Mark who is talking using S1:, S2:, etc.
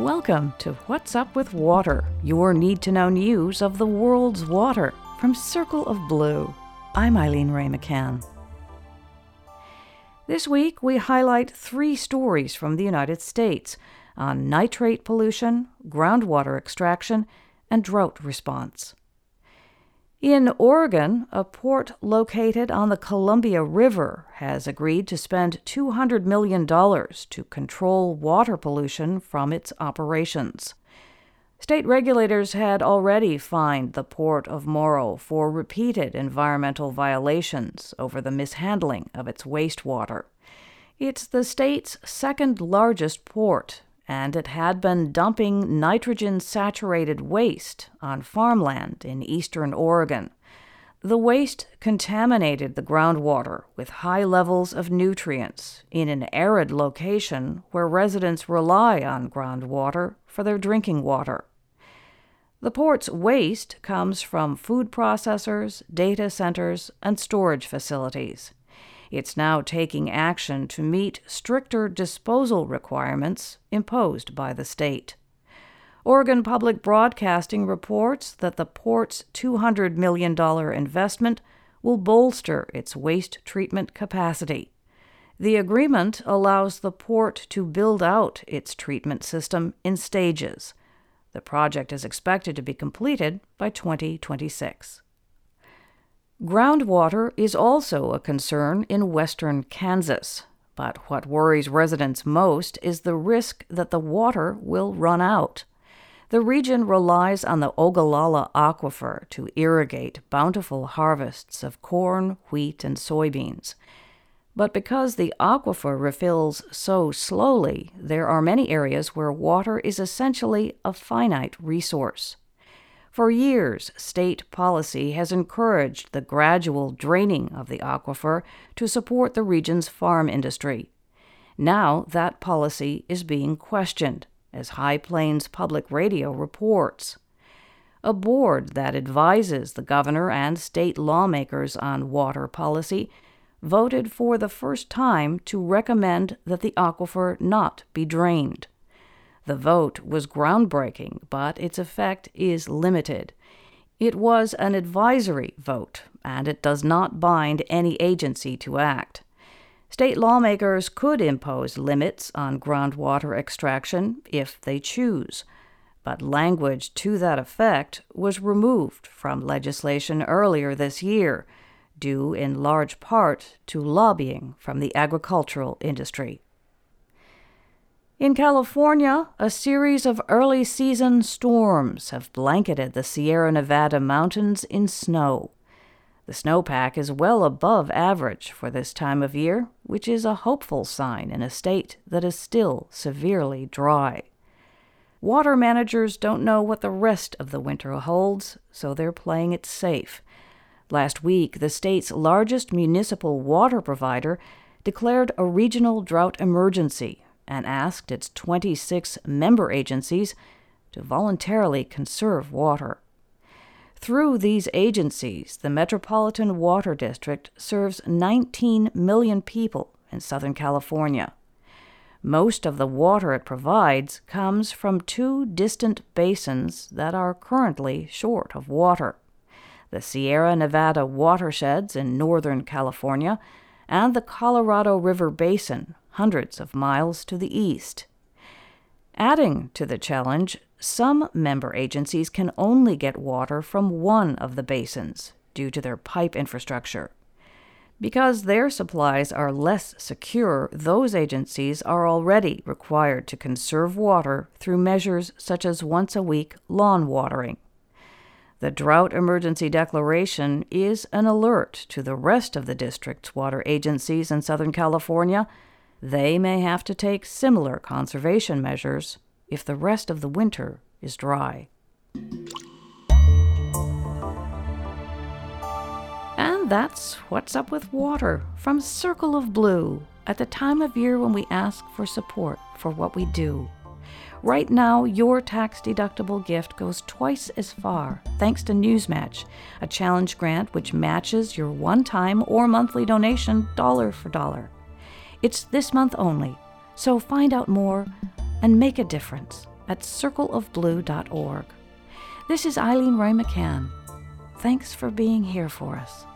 S1: Welcome to What's Up with Water, your need to know news of the world's water from Circle of Blue. I'm Eileen Wray McCann. This week, we highlight three stories from the United States on nitrate pollution, groundwater extraction, and drought response. In Oregon, a port located on the Columbia River has agreed to spend $200 million to control water pollution from its operations. State regulators had already fined the Port of Morrow for repeated environmental violations over the mishandling of its wastewater. It's the state's second largest port and it had been dumping nitrogen saturated waste on farmland in eastern Oregon. The waste contaminated the groundwater with high levels of nutrients in an arid location where residents rely on groundwater for their drinking water. The port's waste comes from food processors, data centers, and storage facilities. It's now taking action to meet stricter disposal requirements imposed by the state. Oregon Public Broadcasting reports that the port's $200 million investment will bolster its waste treatment capacity. The agreement allows the port to build out its treatment system in stages. The project is expected to be completed by 2026. Groundwater is also a concern in western Kansas, but what worries residents most is the risk that the water will run out. The region relies on the Ogallala Aquifer to irrigate bountiful harvests of corn, wheat, and soybeans. But because the aquifer refills so slowly, there are many areas where water is essentially a finite resource. For years, state policy has encouraged the gradual draining of the aquifer to support the region's farm industry. Now that policy is being questioned, as High Plains Public Radio reports. A board that advises the governor and state lawmakers on water policy voted for the first time to recommend that the aquifer not be drained. The vote was groundbreaking, but its effect is limited. It was an advisory vote, and it does not bind any agency to act. State lawmakers could impose limits on groundwater extraction if they choose, but language to that effect was removed from legislation earlier this year, due in large part to lobbying from the agricultural industry. In California, a series of early season storms have blanketed the Sierra Nevada mountains in snow. The snowpack is well above average for this time of year, which is a hopeful sign in a state that is still severely dry. Water managers don't know what the rest of the winter holds, so they're playing it safe. Last week, the state's largest municipal water provider declared a regional drought emergency and asked its 26 member agencies to voluntarily conserve water. Through these agencies, the Metropolitan Water District serves 19 million people in Southern California. Most of the water it provides comes from two distant basins that are currently short of water the Sierra Nevada watersheds in Northern California and the Colorado River Basin, hundreds of miles to the east. Adding to the challenge, some member agencies can only get water from one of the basins due to their pipe infrastructure. Because their supplies are less secure, those agencies are already required to conserve water through measures such as once a week lawn watering. The Drought Emergency Declaration is an alert to the rest of the district's water agencies in Southern California they may have to take similar conservation measures if the rest of the winter is dry. And that's What's Up with Water from Circle of Blue at the time of year when we ask for support for what we do. Right now, your tax deductible gift goes twice as far thanks to Newsmatch, a challenge grant which matches your one time or monthly donation dollar for dollar. It's this month only, so find out more and make a difference at circleofblue.org. This is Eileen Wray McCann. Thanks for being here for us.